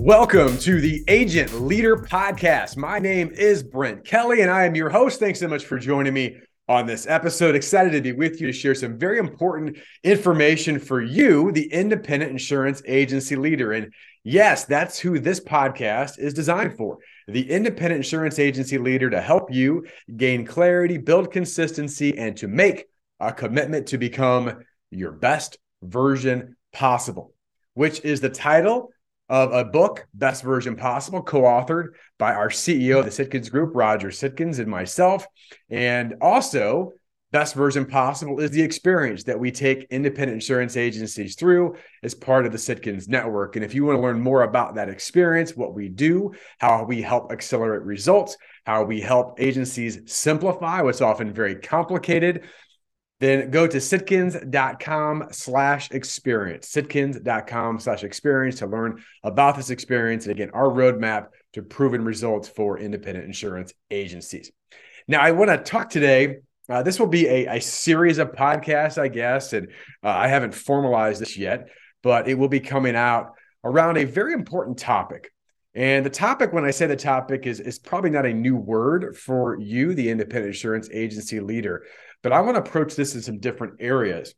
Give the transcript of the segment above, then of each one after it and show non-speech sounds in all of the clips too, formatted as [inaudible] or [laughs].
Welcome to the Agent Leader Podcast. My name is Brent Kelly, and I am your host. Thanks so much for joining me on this episode. Excited to be with you to share some very important information for you, the independent insurance agency leader. And yes, that's who this podcast is designed for the independent insurance agency leader to help you gain clarity, build consistency, and to make a commitment to become your best version possible, which is the title of a book, Best Version Possible, co authored by our CEO of the Sitkins Group, Roger Sitkins, and myself. And also, Best Version Possible is the experience that we take independent insurance agencies through as part of the Sitkins network. And if you want to learn more about that experience, what we do, how we help accelerate results, how we help agencies simplify what's often very complicated, then go to sitkins.com slash experience, sitkins.com slash experience to learn about this experience. And again, our roadmap to proven results for independent insurance agencies. Now, I want to talk today. Uh, this will be a, a, series of podcasts, I guess, and uh, I haven't formalized this yet, but it will be coming out around a very important topic. And the topic, when I say the topic, is, is probably not a new word for you, the independent insurance agency leader, but I want to approach this in some different areas.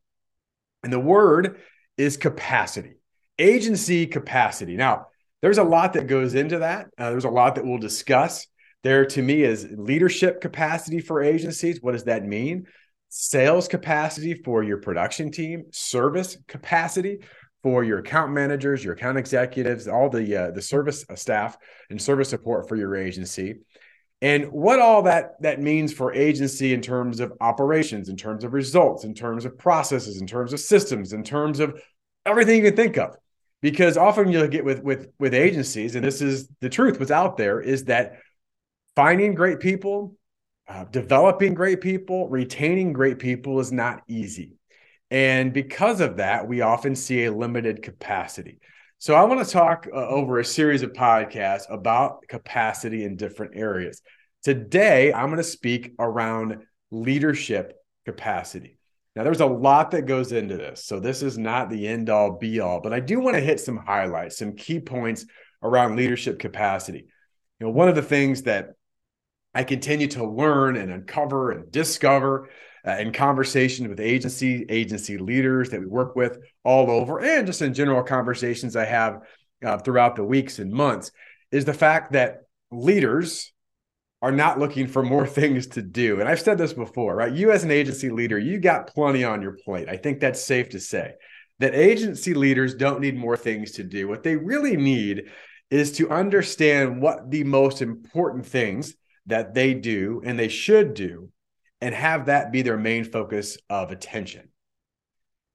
And the word is capacity, agency capacity. Now, there's a lot that goes into that. Uh, there's a lot that we'll discuss. There, to me, is leadership capacity for agencies. What does that mean? Sales capacity for your production team, service capacity for your account managers, your account executives, all the uh, the service staff and service support for your agency and what all that that means for agency in terms of operations in terms of results in terms of processes in terms of systems in terms of everything you can think of. Because often you'll get with with with agencies and this is the truth what's out there is that finding great people uh, developing great people retaining great people is not easy. And because of that we often see a limited capacity so I want to talk uh, over a series of podcasts about capacity in different areas. Today, I'm going to speak around leadership capacity. Now, there's a lot that goes into this. So this is not the end all be all, but I do want to hit some highlights, some key points around leadership capacity. You know, one of the things that I continue to learn and uncover and discover uh, in conversations with agency agency leaders that we work with all over, and just in general conversations I have uh, throughout the weeks and months, is the fact that leaders are not looking for more [laughs] things to do. And I've said this before, right? You as an agency leader, you got plenty on your plate. I think that's safe to say that agency leaders don't need more things to do. What they really need is to understand what the most important things that they do and they should do and have that be their main focus of attention.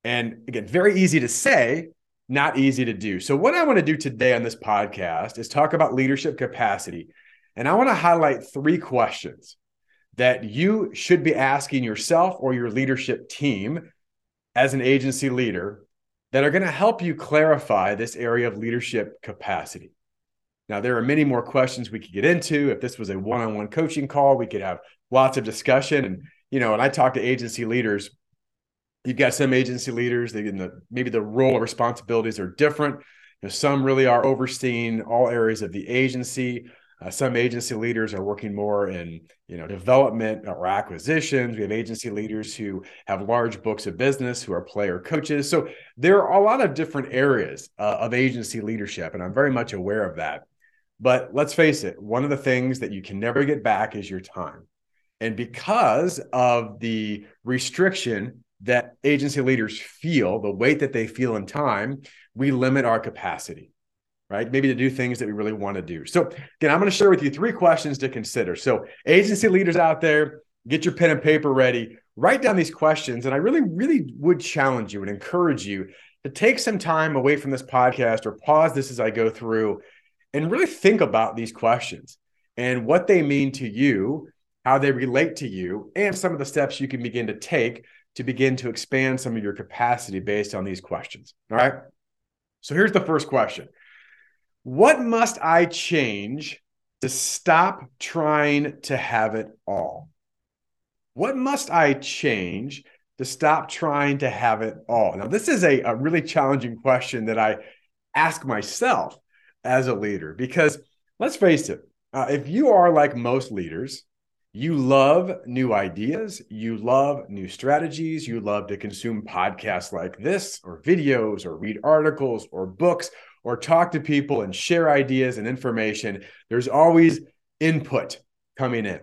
And again, very easy to say, not easy to do. So, what I want to do today on this podcast is talk about leadership capacity. And I want to highlight three questions that you should be asking yourself or your leadership team as an agency leader that are going to help you clarify this area of leadership capacity. Now, there are many more questions we could get into. If this was a one on one coaching call, we could have lots of discussion. And, you know, and I talk to agency leaders. You've got some agency leaders, in the maybe the role and responsibilities are different. You know, some really are overseeing all areas of the agency. Uh, some agency leaders are working more in you know development or acquisitions. We have agency leaders who have large books of business who are player coaches. So there are a lot of different areas uh, of agency leadership, and I'm very much aware of that. But let's face it, one of the things that you can never get back is your time. And because of the restriction that agency leaders feel, the weight that they feel in time, we limit our capacity, right? Maybe to do things that we really want to do. So, again, I'm going to share with you three questions to consider. So, agency leaders out there, get your pen and paper ready, write down these questions. And I really, really would challenge you and encourage you to take some time away from this podcast or pause this as I go through and really think about these questions and what they mean to you, how they relate to you, and some of the steps you can begin to take to begin to expand some of your capacity based on these questions. All right. So here's the first question What must I change to stop trying to have it all? What must I change to stop trying to have it all? Now, this is a, a really challenging question that I ask myself as a leader? Because let's face it, uh, if you are like most leaders, you love new ideas, you love new strategies, you love to consume podcasts like this, or videos, or read articles, or books, or talk to people and share ideas and information. There's always input coming in,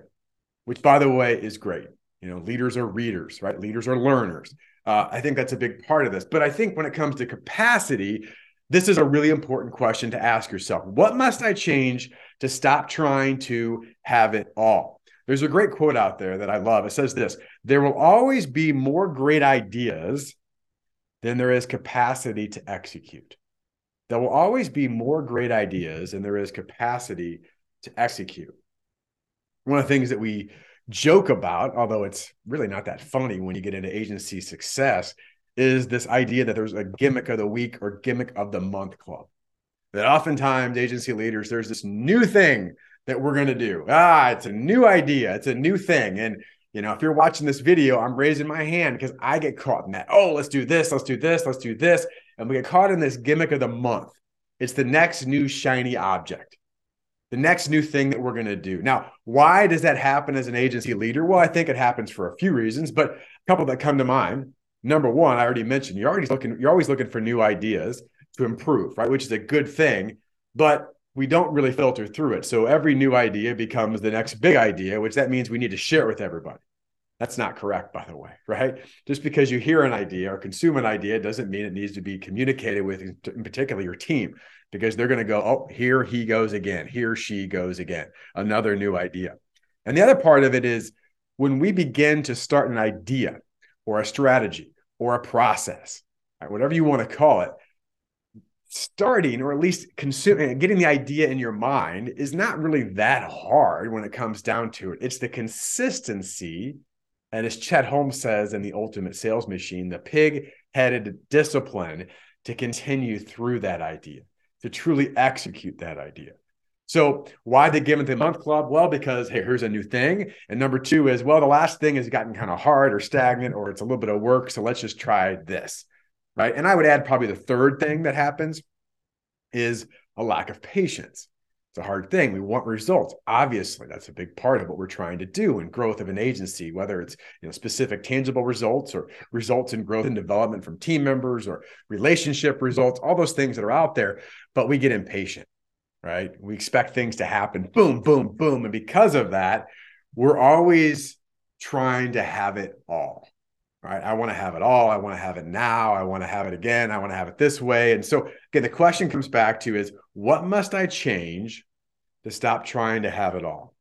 which, by the way, is great. You know, leaders are readers, right? Leaders are learners. Uh, I think that's a big part of this. But I think when it comes to capacity, this is a really important question to ask yourself. What must I change to stop trying to have it all? There's a great quote out there that I love. It says this There will always be more great ideas than there is capacity to execute. There will always be more great ideas than there is capacity to execute. One of the things that we joke about, although it's really not that funny when you get into agency success, is this idea that there's a gimmick of the week or gimmick of the month club. That oftentimes agency leaders, there's this new thing that we're going to do. Ah, it's a new idea, it's a new thing. And you know, if you're watching this video, I'm raising my hand because I get caught in that. Oh, let's do this, let's do this, let's do this. And we get caught in this gimmick of the month. It's the next new shiny object, the next new thing that we're going to do. Now, why does that happen as an agency leader? Well, I think it happens for a few reasons, but a couple that come to mind. Number one, I already mentioned you're already looking, you're always looking for new ideas to improve, right? Which is a good thing. But we don't really filter through it. So every new idea becomes the next big idea, which that means we need to share it with everybody. That's not correct, by the way, right? Just because you hear an idea or consume an idea doesn't mean it needs to be communicated with, in particular, your team, because they're going to go, oh, here he goes again, here she goes again, another new idea. And the other part of it is when we begin to start an idea or a strategy or a process, right, whatever you want to call it, starting or at least consuming eh, getting the idea in your mind is not really that hard when it comes down to it. It's the consistency and as chet holmes says in the ultimate sales machine the pig-headed discipline to continue through that idea to truly execute that idea. So why the give the month club? Well because hey here's a new thing. And number two is well the last thing has gotten kind of hard or stagnant or it's a little bit of work so let's just try this right? And I would add probably the third thing that happens is a lack of patience. It's a hard thing. We want results. Obviously, that's a big part of what we're trying to do in growth of an agency, whether it's you know specific tangible results or results in growth and development from team members or relationship results, all those things that are out there. But we get impatient, right? We expect things to happen, boom, boom, boom, and because of that, we're always trying to have it all right? I want to have it all. I want to have it now. I want to have it again. I want to have it this way. And so, again, the question comes back to is what must I change to stop trying to have it all?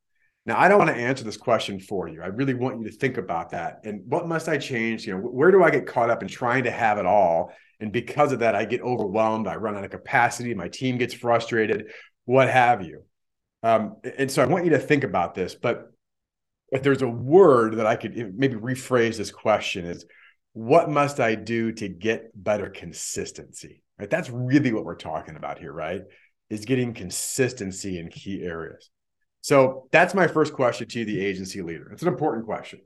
Now, I don't want to answer this question for you. I really want you to think about that. And what must I change? You know, where do I get caught up in trying to have it all? And because of that, I get overwhelmed. I run out of capacity. My team gets frustrated, what have you. Um, and so I want you to think about this. But if there's a word that I could maybe rephrase this question is what must I do to get better consistency? Right? That's really what we're talking about here, right? Is getting consistency in key areas. So that's my first question to the agency leader. It's an important question.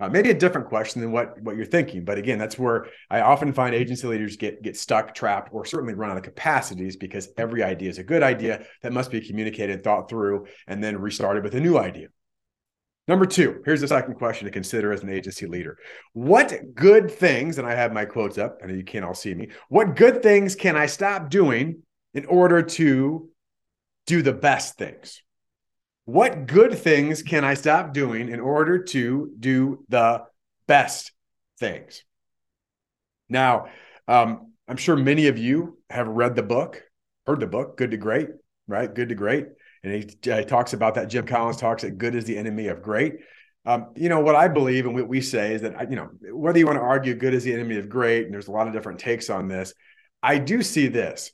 Uh, maybe a different question than what, what you're thinking. But again, that's where I often find agency leaders get, get stuck, trapped, or certainly run out of capacities because every idea is a good idea that must be communicated, thought through, and then restarted with a new idea. Number two, here's the second question to consider as an agency leader. What good things, and I have my quotes up, I know you can't all see me, what good things can I stop doing in order to do the best things? What good things can I stop doing in order to do the best things? Now, um, I'm sure many of you have read the book, heard the book, Good to Great, right? Good to Great and he, talks about that. Jim Collins talks that good is the enemy of great. Um, you know what I believe and what we say is that you know whether you want to argue good is the enemy of great, and there's a lot of different takes on this. I do see this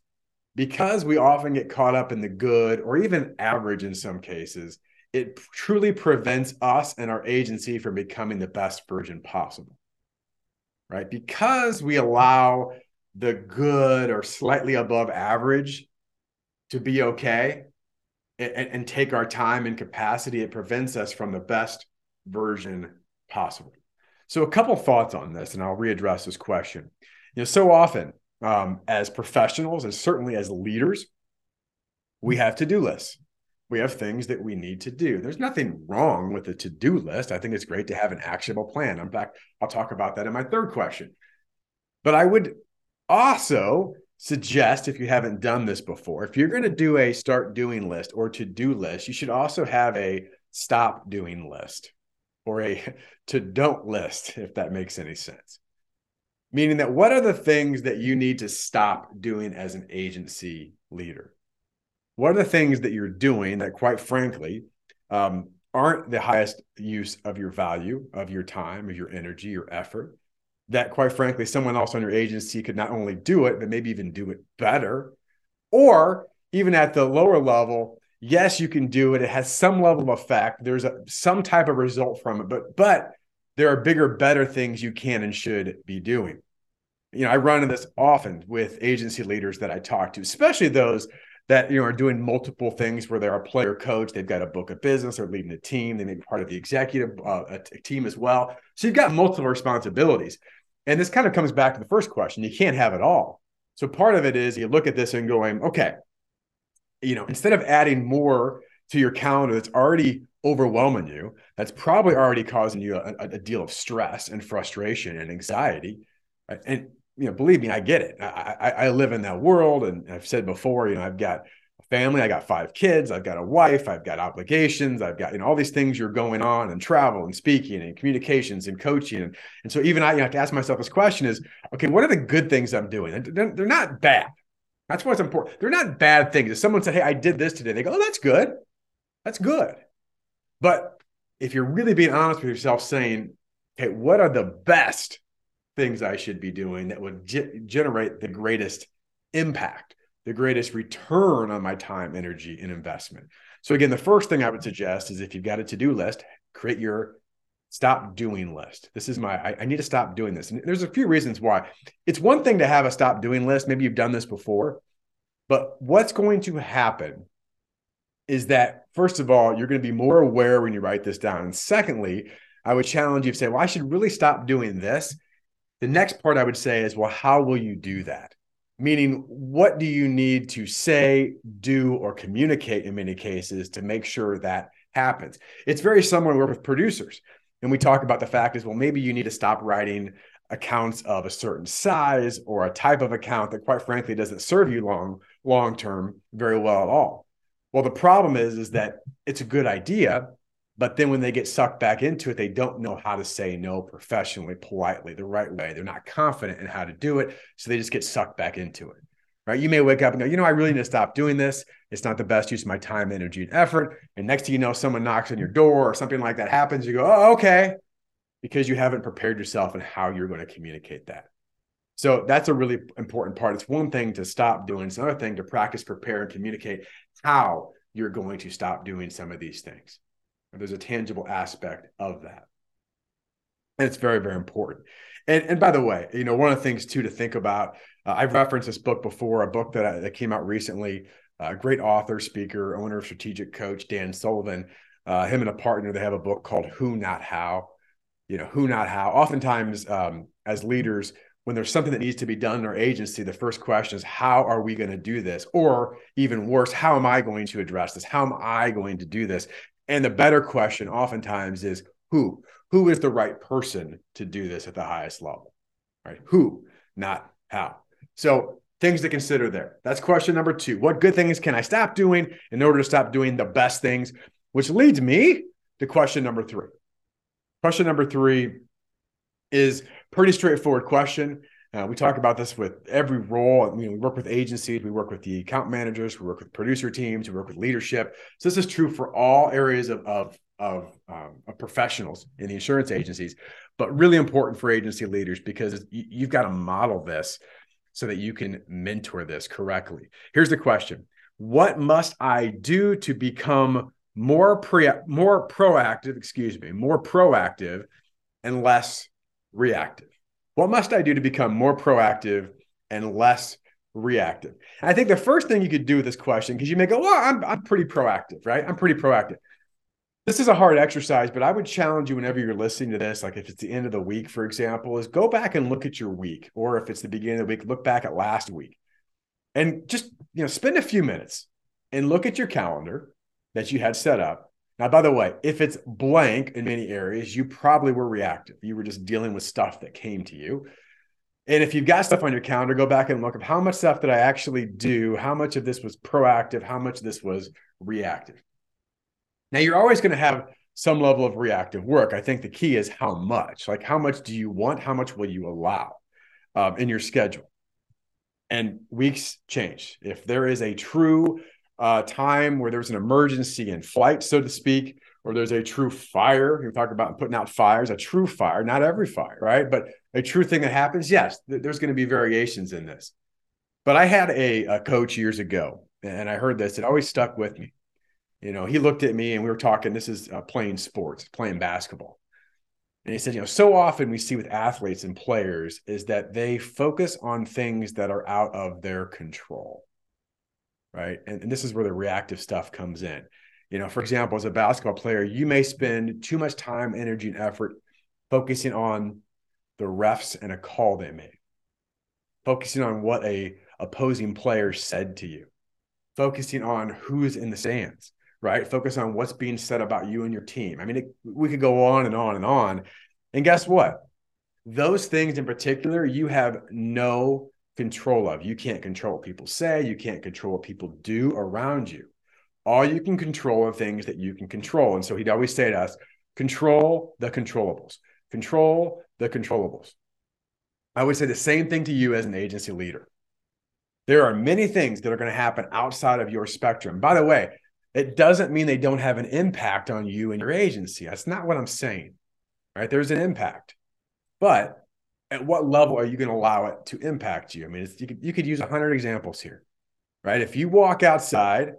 because we often get caught up in the good or even average in some cases. It truly prevents us and our agency from becoming the best version possible, right? Because we allow the good or slightly above average to be okay and, and take our time and capacity, it prevents us from the best version possible. So, a couple thoughts on this, and I'll readdress this question. You know, so often um, as professionals, and certainly as leaders, we have to do lists. We have things that we need to do. There's nothing wrong with a to do list. I think it's great to have an actionable plan. In fact, I'll talk about that in my third question. But I would also suggest, if you haven't done this before, if you're going to do a start doing list or to do list, you should also have a stop doing list or a [laughs] to don't list, if that makes any sense. Meaning that what are the things that you need to stop doing as an agency leader? What are the things that you're doing that, quite frankly, um, aren't the highest use of your value, of your time, of your energy, your effort? That, quite frankly, someone else on your agency could not only do it, but maybe even do it better. Or even at the lower level, yes, you can do it. It has some level of effect. There's a, some type of result from it, but but there are bigger, better things you can and should be doing. You know, I run into this often with agency leaders that I talk to, especially those that you know are doing multiple things where they're a player coach, they've got a book of business, they're leading a team, they may be part of the executive uh, team as well. So you've got multiple responsibilities. And this kind of comes back to the first question. You can't have it all. So part of it is you look at this and going, okay, you know, instead of adding more to your calendar that's already overwhelming you, that's probably already causing you a, a deal of stress and frustration and anxiety. Uh, and you know, believe me, I get it. I, I, I live in that world, and I've said before, you know, I've got family, I got five kids, I've got a wife, I've got obligations, I've got you know all these things you're going on, and travel and speaking and communications and coaching, and, and so even I you know, have to ask myself this question: is okay, what are the good things I'm doing? And they're, not bad. That's what's important. They're not bad things. If someone said, "Hey, I did this today," they go, "Oh, that's good. That's good." But if you're really being honest with yourself, saying, "Okay, what are the best things I should be doing that would ge- generate the greatest impact, the greatest return on my time, energy, and investment?" So again, the first thing I would suggest is if you've got a to-do list, create your stop doing list. This is my, I, I, need to stop doing this. And there's a few reasons why. It's one thing to have a stop doing list. Maybe you've done this before, but what's going to happen is that, first of all, you're going to be more aware when you write this down. And secondly, I would challenge you to say, well, I should really stop doing this. The next part I would say is, well, how will you do that? Meaning, what do you need to say, do, or communicate in many cases to make sure that happens? It's very similar to where with producers and we talk about the fact is well maybe you need to stop writing accounts of a certain size or a type of account that quite frankly doesn't serve you long long term very well at all well the problem is is that it's a good idea but then when they get sucked back into it they don't know how to say no professionally politely the right way they're not confident in how to do it so they just get sucked back into it right? You may wake up and go, you know, I really need to stop doing this. It's not the best use of my time, energy, and effort. And next thing you know, someone knocks on your door or something like that happens. You go, oh, okay, because you haven't prepared yourself and how you're going to communicate that. So that's a really important part. It's one thing to stop doing, it's another thing to practice, prepare, and communicate how you're going to stop doing some of these things. There's a tangible aspect of that. And it's very, very important. And, and by the way, you know, one of the things too to think about uh, I've referenced this book before, a book that, I, that came out recently. A uh, great author, speaker, owner of Strategic Coach, Dan Sullivan. Uh, him and a partner, they have a book called Who Not How. You know, who not how. Oftentimes, um, as leaders, when there's something that needs to be done in our agency, the first question is, how are we going to do this? Or even worse, how am I going to address this? How am I going to do this? And the better question oftentimes is who? Who is the right person to do this at the highest level? Right? Who, not how. So things to consider there. That's question number two. What good things can I stop doing in order to stop doing the best things? Which leads me to question number three. Question number three is pretty straightforward question. Uh, we talk about this with every role. we work with agencies, we work with the account managers, we work with producer teams, we work with leadership. So this is true for all areas of of of, um, of professionals in the insurance agencies, but really important for agency leaders because you've got to model this so that you can mentor this correctly. Here's the question What must I do to become more, pre- more proactive, excuse me, more proactive and less reactive? What must I do to become more proactive and less reactive? I think the first thing you could do with this question, because you may go, well, I'm, I'm pretty proactive, right? I'm pretty proactive this is a hard exercise, but I would challenge you whenever you're listening to this, like if it's the end of the week, for example, is go back and look at your week, or if it's the beginning of the week, look back at last week, and just you know spend a few minutes and look at your calendar that you had set up. Now, by the way, if it's blank in many areas, you probably were reactive. You were just dealing with stuff that came to you. And if you've got stuff on your calendar, go back and look at how much stuff did I actually do? How much of this was proactive? How much this was reactive? Now, you're always going to have some level of reactive work. I think the key is how much. Like, how much do you want? How much will you allow um, in your schedule? And weeks change. If there is a true uh, time where there's an emergency in flight, so to speak, or there's a true fire. You talk about putting out fires, a true fire, not every fire, right? But a true thing that happens. Yes, th- there's going to be variations in this. But I had a, a coach years ago, and I heard this. It always stuck with me. You know, he looked at me and we were talking. This is uh, playing sports, playing basketball. And he said, you know, so often we see with athletes and players is that they focus on things that are out of their control right? And, and this is where the reactive stuff comes in. You know, for mm-hmm. example, as a basketball player, you may spend too much time, energy, and effort focusing on the refs and a call they made, focusing on what a opposing player said to you, focusing on who's in the stands, right? Focus on what's being said about you and your team. I mean, it, we could go on and on and on. And guess what? Those things in particular, you have no control of. You can't control what people say, you can't control what people do around you. All you can control are things that you can control. And so he'd always say to us, control the controllables, control the controllables. I would say the same thing to you as an agency leader. There are many things that are going to happen outside of your spectrum. By the way, it doesn't mean they don't have an impact on you and your agency. That's not what I'm saying. Right? There's an impact. But at what level are you going to allow it to impact you? I mean, you could you could use hundred examples here, right? If you walk outside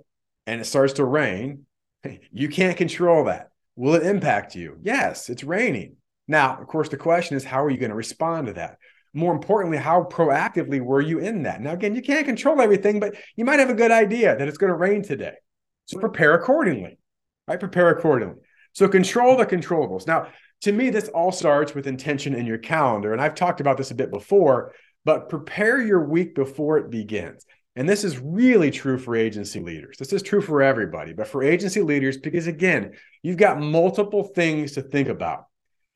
and it starts to rain, [laughs] you can't control that. Will it impact you? Yes, it's raining. Now, of course, the question is, how are you going to respond to that? More importantly, how proactively were you in that? Now, again, you can't control everything, but you might have a good idea that it's going to rain today. So prepare accordingly, right? Prepare accordingly. So control the controllables. Now, to me, this all starts with intention in your calendar. And I've talked about this a bit before, but prepare your week before it begins. And this is really true for agency leaders. This is true for everybody, but for agency leaders, because again, you've got multiple things to think about.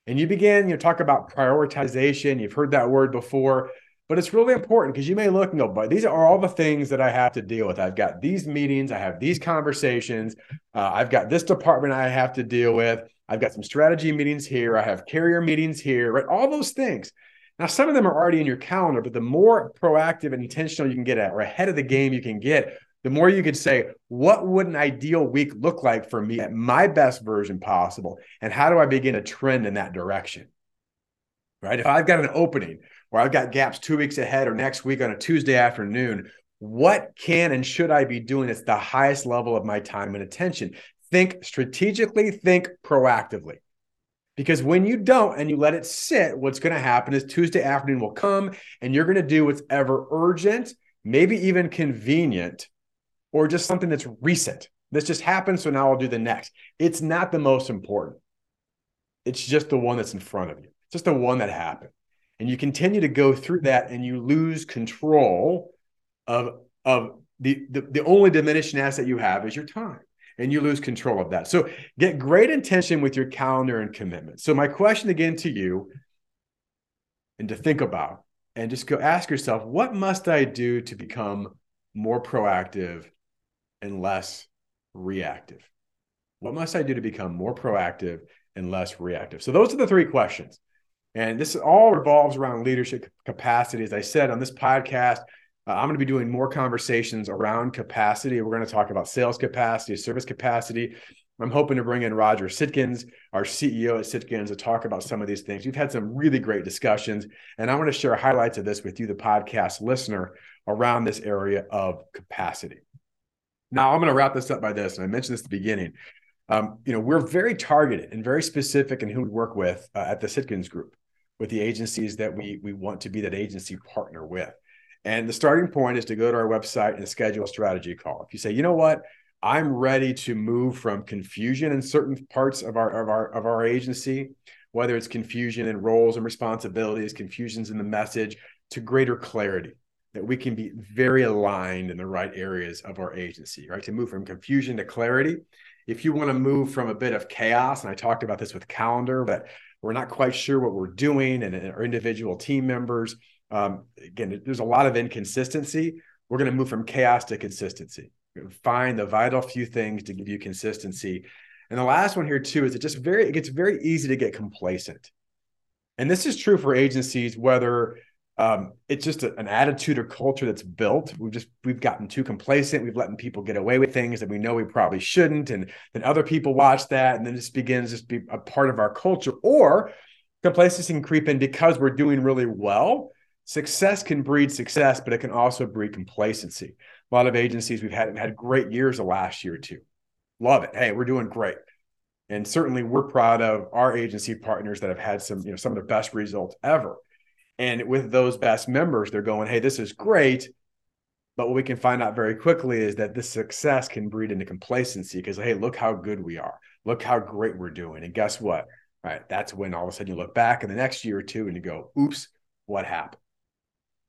And you begin, you know, talk about prioritization. You've heard that word before, but it's really important because you may look and go, but these are all the things that I have to deal with. I've got these meetings, I have these conversations, uh, I've got this department I have to deal with. I've got some strategy meetings here. I have carrier meetings here, right? All those things. Now, some of them are already in your calendar, but the more proactive and intentional you can get at, or ahead of the game you can get, the more you could say, what would an ideal week look like for me at my best version possible? And how do I begin to trend in that direction? Right. If I've got an opening where I've got gaps two weeks ahead or next week on a Tuesday afternoon, what can and should I be doing at the highest level of my time and attention? Think strategically, think proactively. Because when you don't and you let it sit, what's going to happen is Tuesday afternoon will come and you're going to do what's ever urgent, maybe even convenient, or just something that's recent. This just happened, so now I'll do the next. It's not the most important. It's just the one that's in front of you. It's just the one that happened. And you continue to go through that and you lose control of, of the, the, the only diminishing asset you have is your time and you lose control of that. So get great intention with your calendar and commitment. So my question again to you and to think about and just go ask yourself, what must I do to become more proactive and less reactive? What must I do to become more proactive and less reactive? So those are the three questions. And this all revolves around leadership capacity. As I said on this podcast, uh, I'm going to be doing more conversations around capacity. We're going to talk about sales capacity, service capacity. I'm hoping to bring in Roger Sitkins, our CEO at Sitkins, to talk about some of these things. We've had some really great discussions, and I want to share highlights of this with you, the podcast listener, around this area of capacity. Now, I'm going to wrap this up by this, and I mentioned this at the beginning. Um, you know, we're very targeted and very specific in who we work with uh, at the Sitkins Group, with the agencies that we we want to be that agency partner with. And the starting point is to go to our website and schedule a strategy call. If you say, you know what, I'm ready to move from confusion in certain parts of our of our of our agency, whether it's confusion in roles and responsibilities, confusions in the message, to greater clarity. that we can be very aligned in the right areas of our agency, right? To move from confusion to clarity. If you want to move from a bit of chaos, and I talked about this with calendar, but we're not quite sure what we're doing and, our individual team members. Um, again, there's a lot of inconsistency. We're going to move from chaos to consistency. Find the vital few things to give you consistency. And the last one here too is it just very it gets very easy to get complacent. And this is true for agencies, whether um, it's just a, an attitude or culture that's built. We've just we've gotten too complacent. We've letting people get away with things that we know we probably shouldn't, and then other people watch that, and then this begins to be a part of our culture. Or complacency can creep in because we're doing really well. Success can breed success, but it can also breed complacency. A lot of agencies we've had had great years the last year or two. Love it. Hey, we're doing great. And certainly we're proud of our agency partners that have had some, you know, some of the best results ever. And with those best members, they're going, hey, this is great. But what we can find out very quickly is that this success can breed into complacency because, hey, look how good we are. Look how great we're doing. And guess what? All right. That's when all of a sudden you look back in the next year or two and you go, oops, what happened?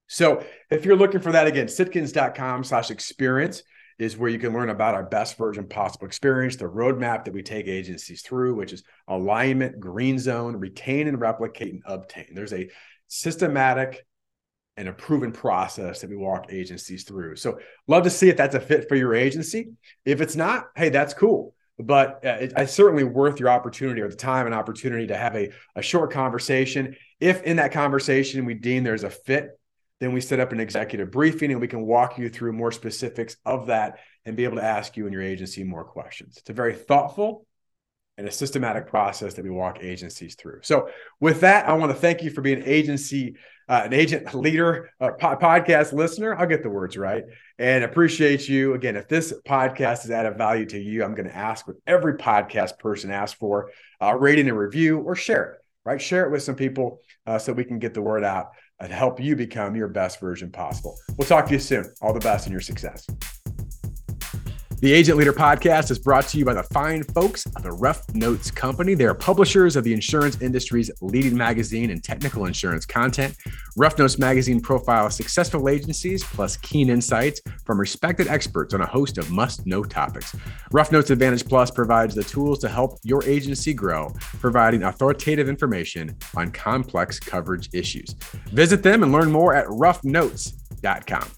So if you're looking for that again, sitkins.com slash experience is where you can learn about our best version possible experience, the roadmap that we take agencies through, which is alignment, green zone, retain and replicate and obtain. There's a systematic and a proven process that we walk agencies through. So, love to see if that's a fit for your agency. If it's not, hey, that's cool. But uh, it, it's certainly worth your opportunity or the time and opportunity to have a, a short conversation. If in that conversation we deem there's a fit, then we set up an executive briefing and we can walk you through more specifics of that and be able to ask you and your agency more questions. It's a very thoughtful and a systematic process that we walk agencies through. So, with that, I want to thank you for being agency, uh, an agent leader, uh, po- podcast listener. I'll get the words right, and appreciate you again. If this podcast is added value to you, I'm going to ask what every podcast person asks for: uh, rating and review, or share it. Right, share it with some people uh, so we can get the word out and help you become your best version possible. We'll talk to you soon. All the best in your success. The Agent Leader Podcast is brought to you by the fine folks of the Rough Notes Company. They are publishers of the insurance industry's leading magazine and technical insurance content. Rough Notes Magazine profiles successful agencies plus keen insights from respected experts on a host of must know topics. Rough Notes Advantage Plus provides the tools to help your agency grow, providing authoritative information on complex coverage issues. Visit them and learn more at roughnotes.com.